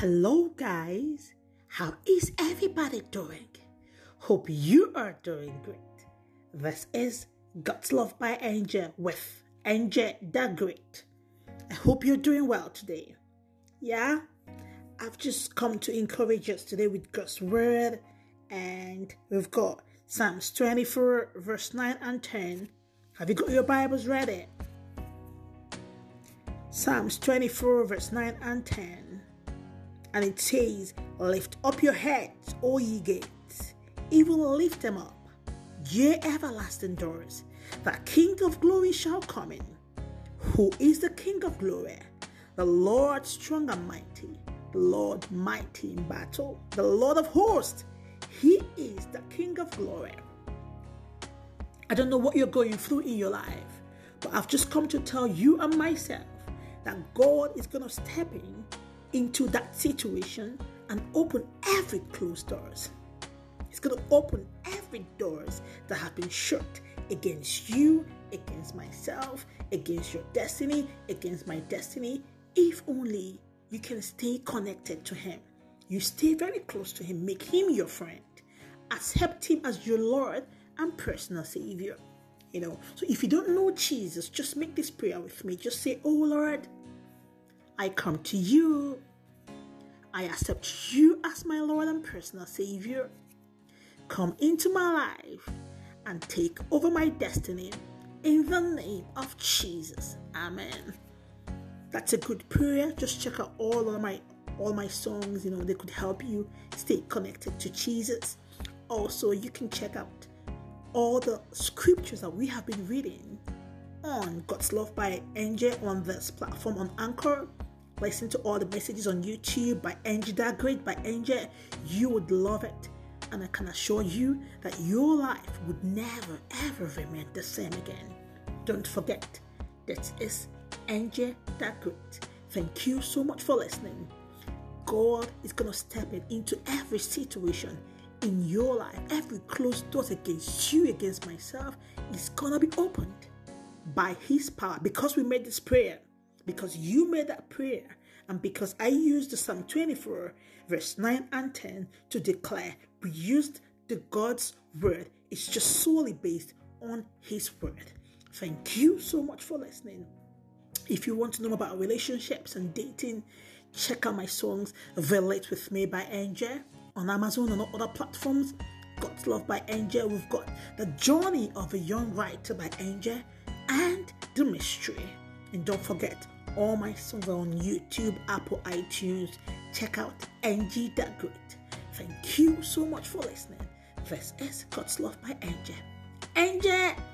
Hello, guys. How is everybody doing? Hope you are doing great. This is God's Love by Angel with Angel the Great. I hope you're doing well today. Yeah, I've just come to encourage us today with God's Word, and we've got Psalms 24, verse 9 and 10. Have you got your Bibles ready? Psalms 24, verse 9 and 10. And it says, Lift up your heads, O ye gates, even lift them up, ye everlasting doors. The King of glory shall come in. Who is the King of glory? The Lord strong and mighty, the Lord mighty in battle, the Lord of hosts. He is the King of glory. I don't know what you're going through in your life, but I've just come to tell you and myself that God is going to step in into that situation and open every closed doors. He's going to open every doors that have been shut against you, against myself, against your destiny, against my destiny. If only you can stay connected to Him. You stay very close to Him. Make Him your friend. Accept Him as your Lord and personal Savior. You know, so if you don't know Jesus, just make this prayer with me. Just say, Oh Lord, I come to you. I accept you as my Lord and personal Savior. Come into my life and take over my destiny in the name of Jesus. Amen. That's a good prayer. Just check out all of my all my songs, you know, they could help you stay connected to Jesus. Also, you can check out all the scriptures that we have been reading on God's Love by Angel on this platform on Anchor listen to all the messages on YouTube by Angel That Great by Angel. You would love it. And I can assure you that your life would never ever remain the same again. Don't forget, that is Angel That Great. Thank you so much for listening. God is going to step in into every situation in your life. Every closed door against you, against myself, is going to be opened by His power because we made this prayer because you made that prayer and because I used Psalm 24, verse 9 and 10 to declare, we used the God's word. It's just solely based on His word. Thank you so much for listening. If you want to know about relationships and dating, check out my songs Relate With Me by Angel on Amazon and other platforms. God's Love by Angel. We've got The Journey of a Young Writer by Angel and The Mystery. And don't forget, all my songs are on YouTube, Apple, iTunes. Check out NG That Great. Thank you so much for listening. This is God's Love by Angel. Angel!